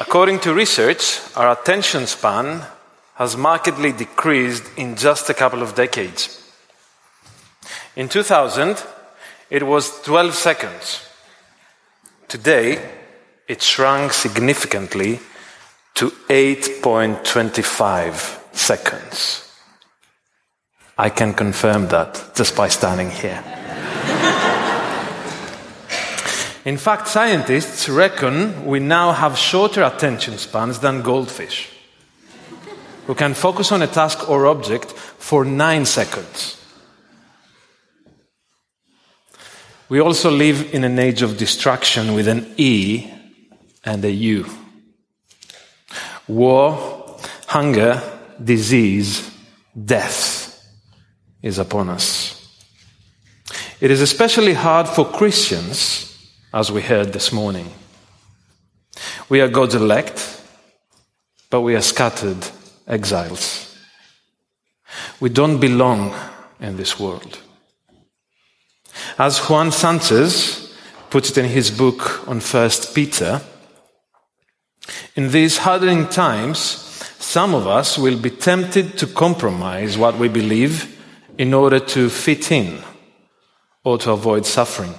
According to research, our attention span has markedly decreased in just a couple of decades. In 2000, it was 12 seconds. Today, it shrunk significantly to 8.25 seconds. I can confirm that just by standing here. In fact, scientists reckon we now have shorter attention spans than goldfish, who can focus on a task or object for nine seconds. We also live in an age of distraction with an E and a U. War, hunger, disease, death is upon us. It is especially hard for Christians as we heard this morning. We are God's elect, but we are scattered exiles. We don't belong in this world. As Juan Sanchez puts it in his book on First Peter, in these hardening times, some of us will be tempted to compromise what we believe in order to fit in or to avoid suffering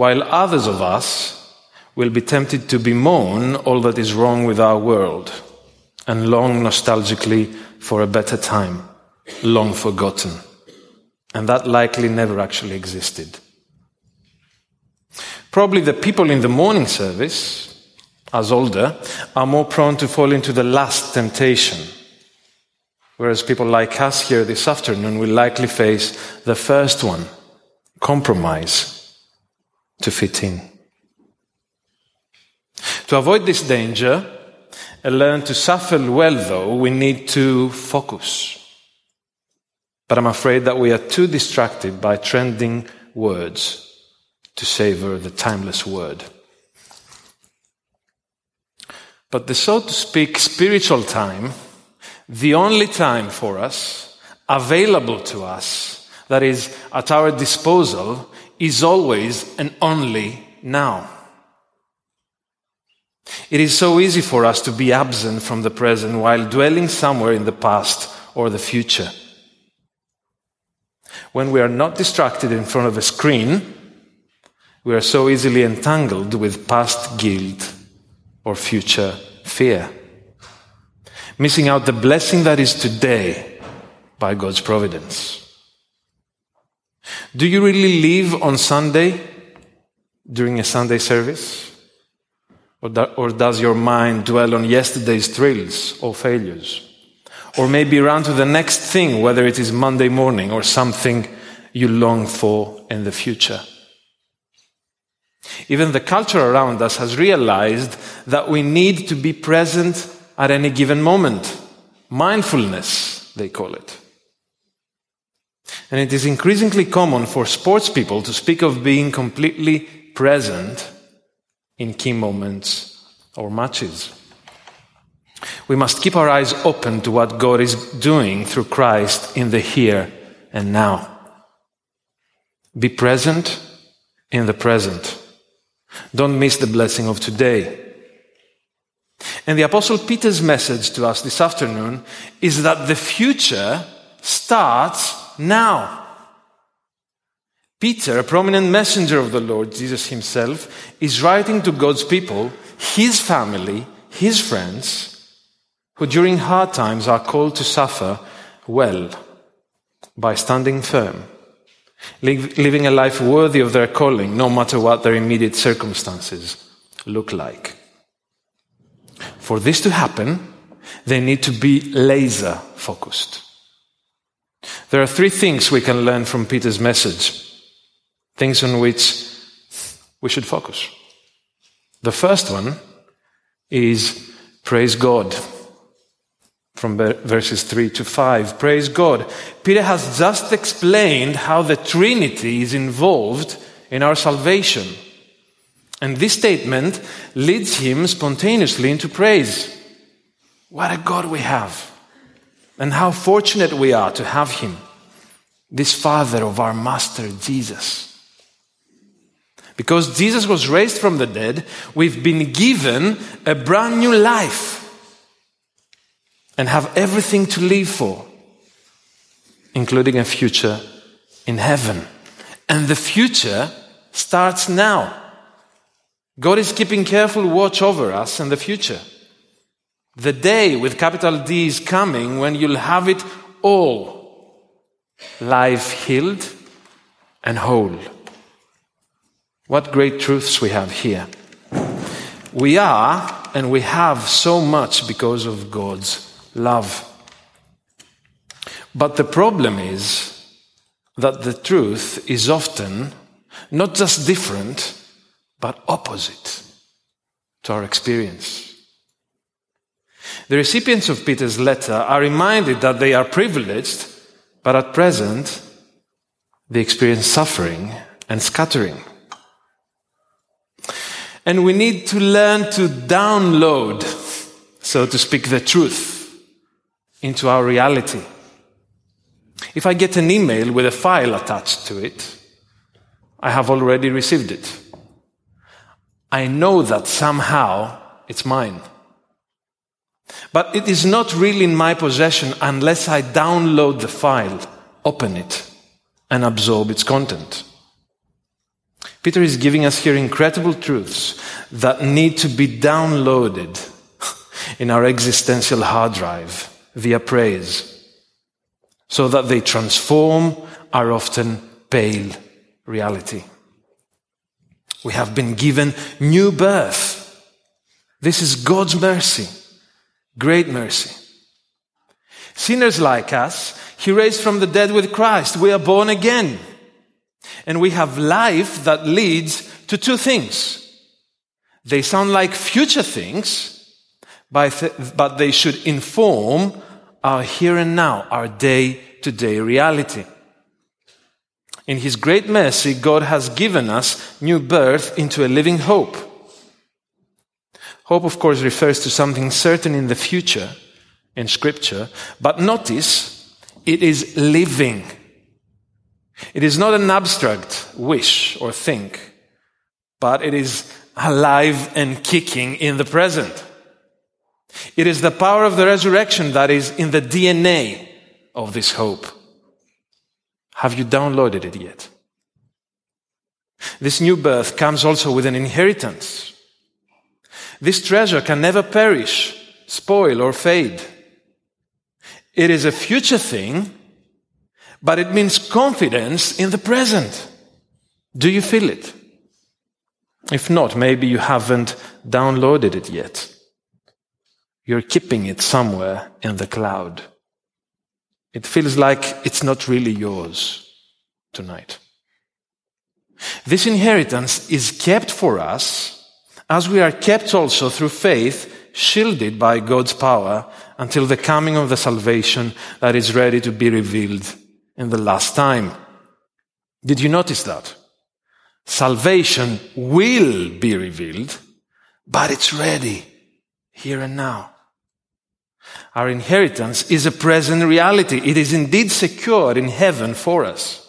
while others of us will be tempted to bemoan all that is wrong with our world and long nostalgically for a better time, long forgotten. And that likely never actually existed. Probably the people in the morning service, as older, are more prone to fall into the last temptation. Whereas people like us here this afternoon will likely face the first one compromise to fit in. To avoid this danger and learn to suffer well, though, we need to focus. But I'm afraid that we are too distracted by trending words to savor the timeless word. But the so to speak spiritual time, the only time for us, available to us, that is at our disposal, is always and only now. It is so easy for us to be absent from the present while dwelling somewhere in the past or the future. When we are not distracted in front of a screen, we are so easily entangled with past guilt or future fear, missing out the blessing that is today by God's providence. Do you really live on Sunday during a Sunday service? Or, do, or, does your mind dwell on yesterday's thrills or failures? Or maybe run to the next thing, whether it is Monday morning or something you long for in the future? Even the culture around us has realized that we need to be present at any given moment. Mindfulness, they call it. And it is increasingly common for sports people to speak of being completely present in key moments or matches. We must keep our eyes open to what God is doing through Christ in the here and now. Be present in the present. Don't miss the blessing of today. And the Apostle Peter's message to us this afternoon is that the future starts now. Peter, a prominent messenger of the Lord Jesus himself, is writing to God's people, his family, his friends, who during hard times are called to suffer well by standing firm, living a life worthy of their calling, no matter what their immediate circumstances look like. For this to happen, they need to be laser focused. There are three things we can learn from Peter's message, things on which we should focus. The first one is praise God. From verses 3 to 5. Praise God. Peter has just explained how the Trinity is involved in our salvation. And this statement leads him spontaneously into praise. What a God we have and how fortunate we are to have him, this father of our master Jesus. Because Jesus was raised from the dead, we've been given a brand new life and have everything to live for, including a future in heaven. And the future starts now. God is keeping careful watch over us and the future. The day with capital D is coming when you'll have it all life healed and whole. What great truths we have here. We are and we have so much because of God's love. But the problem is that the truth is often not just different, but opposite to our experience. The recipients of Peter's letter are reminded that they are privileged, but at present they experience suffering and scattering. And we need to learn to download, so to speak, the truth into our reality. If I get an email with a file attached to it, I have already received it. I know that somehow it's mine. But it is not really in my possession unless I download the file, open it, and absorb its content. Peter is giving us here incredible truths that need to be downloaded in our existential hard drive via praise, so that they transform our often pale reality. We have been given new birth. This is God's mercy, great mercy. Sinners like us, He raised from the dead with Christ. We are born again. And we have life that leads to two things. They sound like future things, but they should inform our here and now, our day to day reality. In His great mercy, God has given us new birth into a living hope. Hope, of course, refers to something certain in the future in Scripture, but notice it is living. It is not an abstract wish or think, but it is alive and kicking in the present. It is the power of the resurrection that is in the DNA of this hope. Have you downloaded it yet? This new birth comes also with an inheritance. This treasure can never perish, spoil, or fade. It is a future thing, but it means confidence in the present. Do you feel it? If not, maybe you haven't downloaded it yet. You're keeping it somewhere in the cloud. It feels like it's not really yours tonight. This inheritance is kept for us as we are kept also through faith, shielded by God's power until the coming of the salvation that is ready to be revealed in the last time. Did you notice that? Salvation will be revealed, but it's ready here and now. Our inheritance is a present reality. It is indeed secured in heaven for us.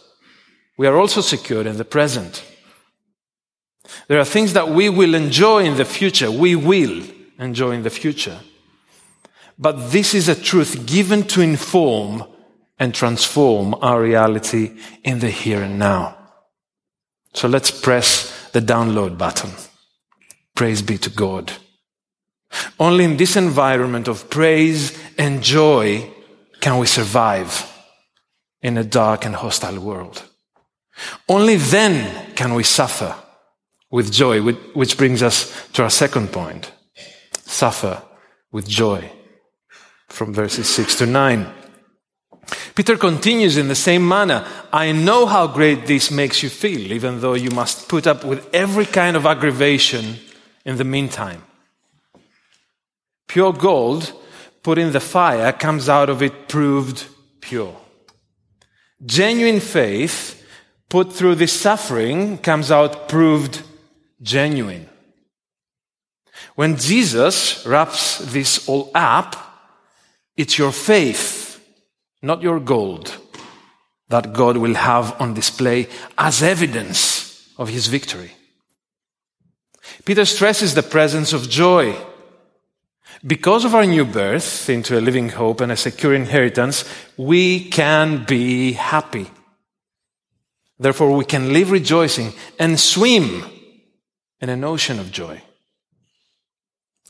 We are also secured in the present. There are things that we will enjoy in the future. We will enjoy in the future. But this is a truth given to inform and transform our reality in the here and now. So let's press the download button. Praise be to God. Only in this environment of praise and joy can we survive in a dark and hostile world. Only then can we suffer with joy, which brings us to our second point. Suffer with joy from verses 6 to 9. Peter continues in the same manner. I know how great this makes you feel, even though you must put up with every kind of aggravation in the meantime. Pure gold put in the fire comes out of it proved pure. Genuine faith put through this suffering comes out proved genuine. When Jesus wraps this all up, it's your faith, not your gold, that God will have on display as evidence of his victory. Peter stresses the presence of joy. Because of our new birth into a living hope and a secure inheritance, we can be happy. Therefore, we can live rejoicing and swim in an ocean of joy.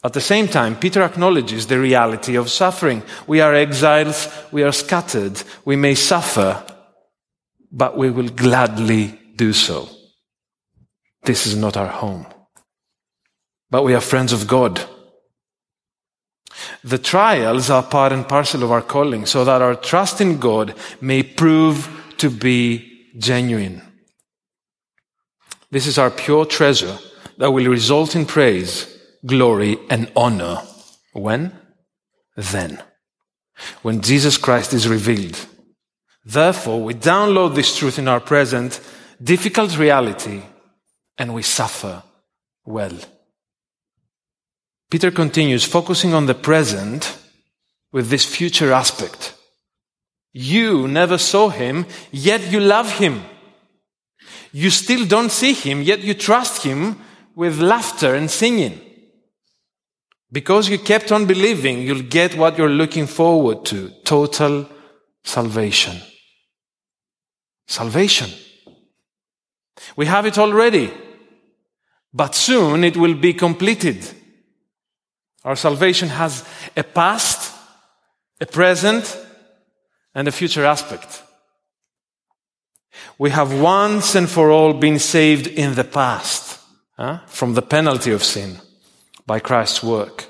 At the same time, Peter acknowledges the reality of suffering. We are exiles, we are scattered, we may suffer, but we will gladly do so. This is not our home. But we are friends of God. The trials are part and parcel of our calling so that our trust in God may prove to be genuine. This is our pure treasure that will result in praise glory, and honor. When? Then. When Jesus Christ is revealed. Therefore, we download this truth in our present difficult reality and we suffer well. Peter continues focusing on the present with this future aspect. You never saw him, yet you love him. You still don't see him, yet you trust him with laughter and singing. Because you kept on believing, you'll get what you're looking forward to total salvation. Salvation. We have it already, but soon it will be completed. Our salvation has a past, a present, and a future aspect. We have once and for all been saved in the past from the penalty of sin by Christ's work.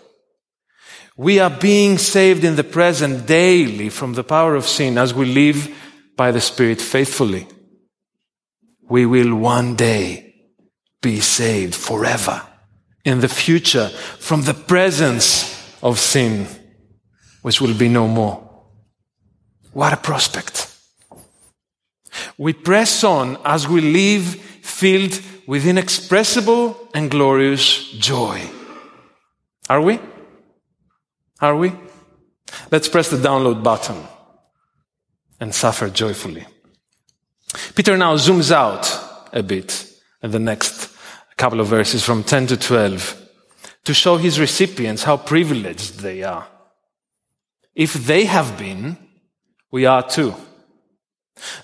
We are being saved in the present daily from the power of sin as we live by the Spirit faithfully. We will one day be saved forever in the future from the presence of sin, which will be no more. What a prospect. We press on as we live filled with inexpressible and glorious joy. Are we? Are we? Let's press the download button and suffer joyfully. Peter now zooms out a bit in the next couple of verses from 10 to 12 to show his recipients how privileged they are. If they have been, we are too.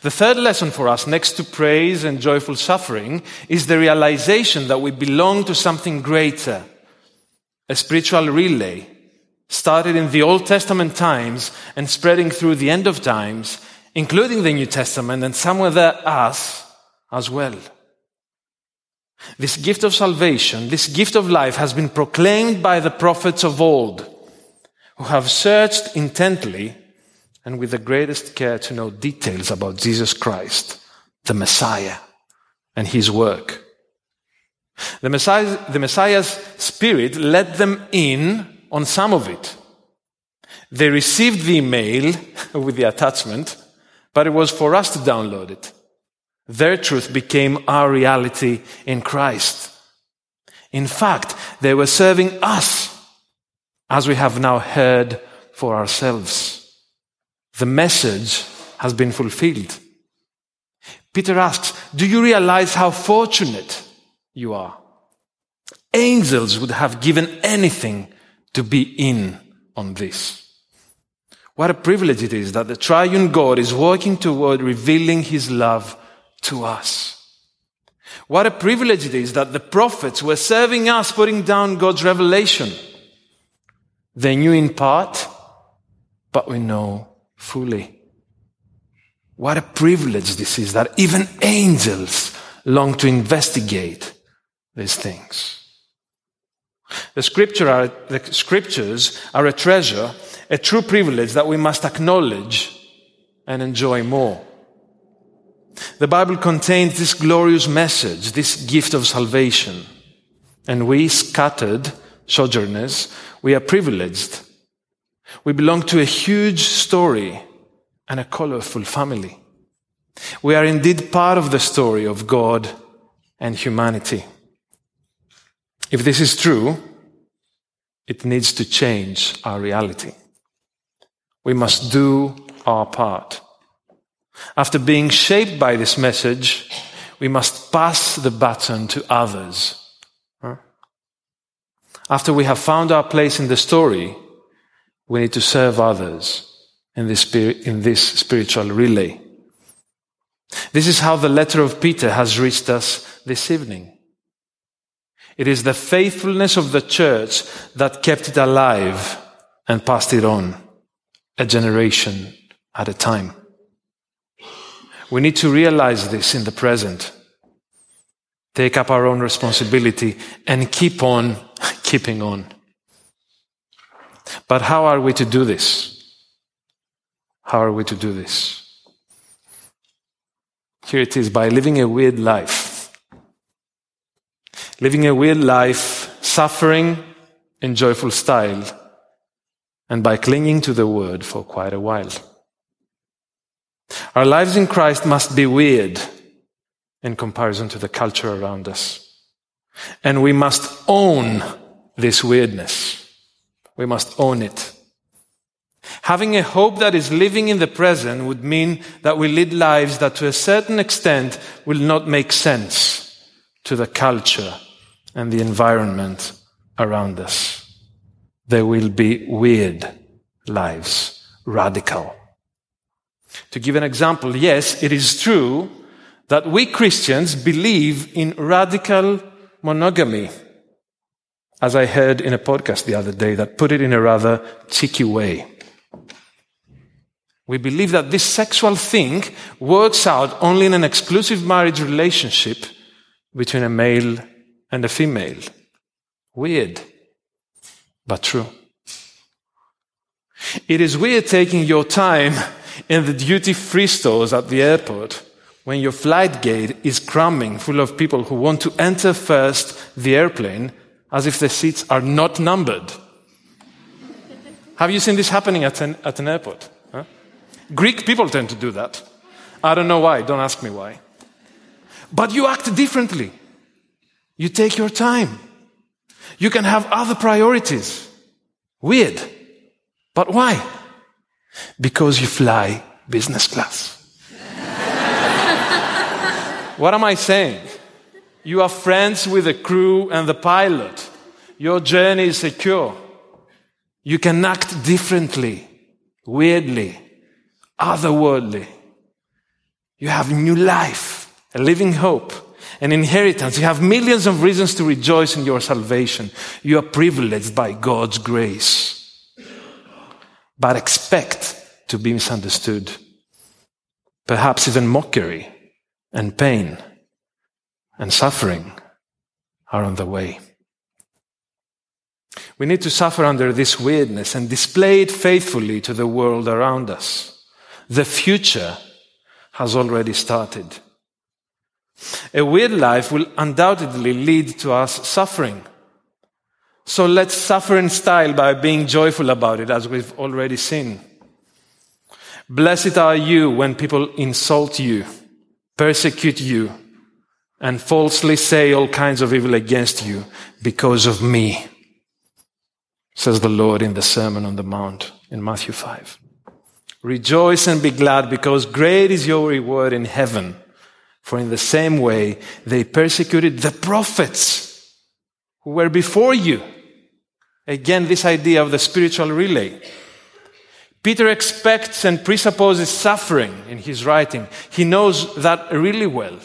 The third lesson for us, next to praise and joyful suffering, is the realization that we belong to something greater a spiritual relay started in the Old Testament times and spreading through the end of times, including the New Testament and somewhere there us as well. This gift of salvation, this gift of life has been proclaimed by the prophets of old who have searched intently and with the greatest care to know details about Jesus Christ, the Messiah, and his work. The, the Messiah's spirit led them in on some of it. They received the email with the attachment, but it was for us to download it. Their truth became our reality in Christ. In fact, they were serving us as we have now heard for ourselves. The message has been fulfilled. Peter asks, Do you realize how fortunate you are. Angels would have given anything to be in on this. What a privilege it is that the triune God is working toward revealing his love to us. What a privilege it is that the prophets were serving us, putting down God's revelation. They knew in part, but we know fully. What a privilege this is that even angels long to investigate these things. The, scripture are, the scriptures are a treasure, a true privilege that we must acknowledge and enjoy more. The Bible contains this glorious message, this gift of salvation. And we, scattered sojourners, we are privileged. We belong to a huge story and a colorful family. We are indeed part of the story of God and humanity. If this is true, it needs to change our reality. We must do our part. After being shaped by this message, we must pass the baton to others. After we have found our place in the story, we need to serve others in this, in this spiritual relay. This is how the letter of Peter has reached us this evening. It is the faithfulness of the church that kept it alive and passed it on a generation at a time. We need to realize this in the present, take up our own responsibility, and keep on keeping on. But how are we to do this? How are we to do this? Here it is by living a weird life. Living a weird life, suffering in joyful style, and by clinging to the word for quite a while. Our lives in Christ must be weird in comparison to the culture around us. And we must own this weirdness. We must own it. Having a hope that is living in the present would mean that we lead lives that to a certain extent will not make sense to the culture and the environment around us. They will be weird lives, radical. To give an example, yes, it is true that we Christians believe in radical monogamy. As I heard in a podcast the other day that put it in a rather cheeky way. We believe that this sexual thing works out only in an exclusive marriage relationship between a male and a female. Weird, but true. It is weird taking your time in the duty free stores at the airport when your flight gate is cramming full of people who want to enter first the airplane as if the seats are not numbered. Have you seen this happening at an, at an airport? Huh? Greek people tend to do that. I don't know why, don't ask me why. But you act differently. You take your time. You can have other priorities. Weird. But why? Because you fly business class. what am I saying? You are friends with the crew and the pilot. Your journey is secure. You can act differently, weirdly, otherworldly. You have new life, a living hope, an inheritance. You have millions of reasons to rejoice in your salvation. You are privileged by God's grace. But expect to be misunderstood. Perhaps even mockery and pain and suffering are on the way. We need to suffer under this weirdness and display it faithfully to the world around us. The future has already started. A weird life will undoubtedly lead to us suffering. So let's suffer in style by being joyful about it, as we've already seen. Blessed are you when people insult you, persecute you, and falsely say all kinds of evil against you because of me, says the Lord in the Sermon on the Mount in Matthew 5. Rejoice and be glad because great is your reward in heaven. For in the same way they persecuted the prophets who were before you. Again, this idea of the spiritual relay. Peter expects and presupposes suffering in his writing. He knows that really well.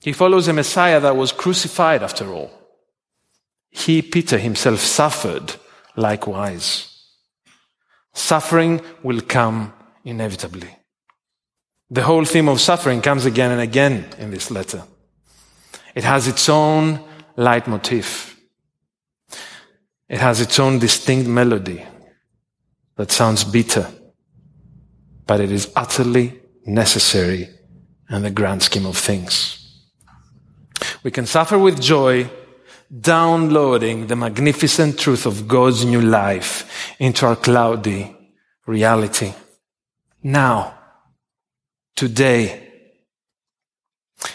He follows a Messiah that was crucified after all. He, Peter himself, suffered likewise. Suffering will come inevitably. The whole theme of suffering comes again and again in this letter. It has its own leitmotif. It has its own distinct melody that sounds bitter, but it is utterly necessary in the grand scheme of things. We can suffer with joy downloading the magnificent truth of God's new life into our cloudy reality. Now, today.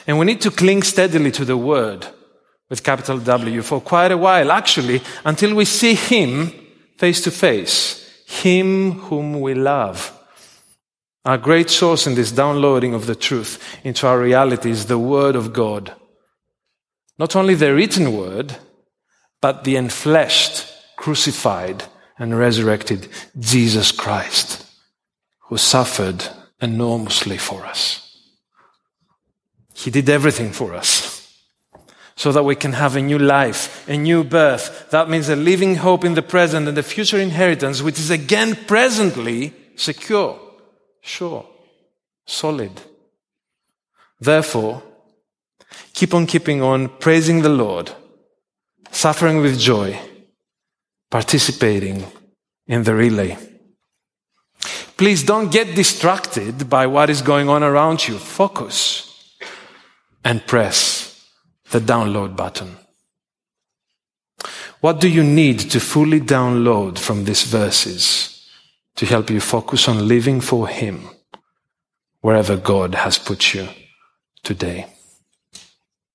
And we need to cling steadily to the word with capital W for quite a while, actually, until we see Him face to face. Him whom we love. Our great source in this downloading of the truth into our reality is the Word of God. Not only the written Word, but the enfleshed, crucified, and resurrected Jesus Christ, who suffered enormously for us. He did everything for us so that we can have a new life, a new birth. That means a living hope in the present and a future inheritance, which is again presently secure, sure, solid. Therefore, keep on keeping on praising the Lord, suffering with joy, participating in the relay. Please don't get distracted by what is going on around you. Focus and press the download button. What do you need to fully download from these verses to help you focus on living for Him wherever God has put you today?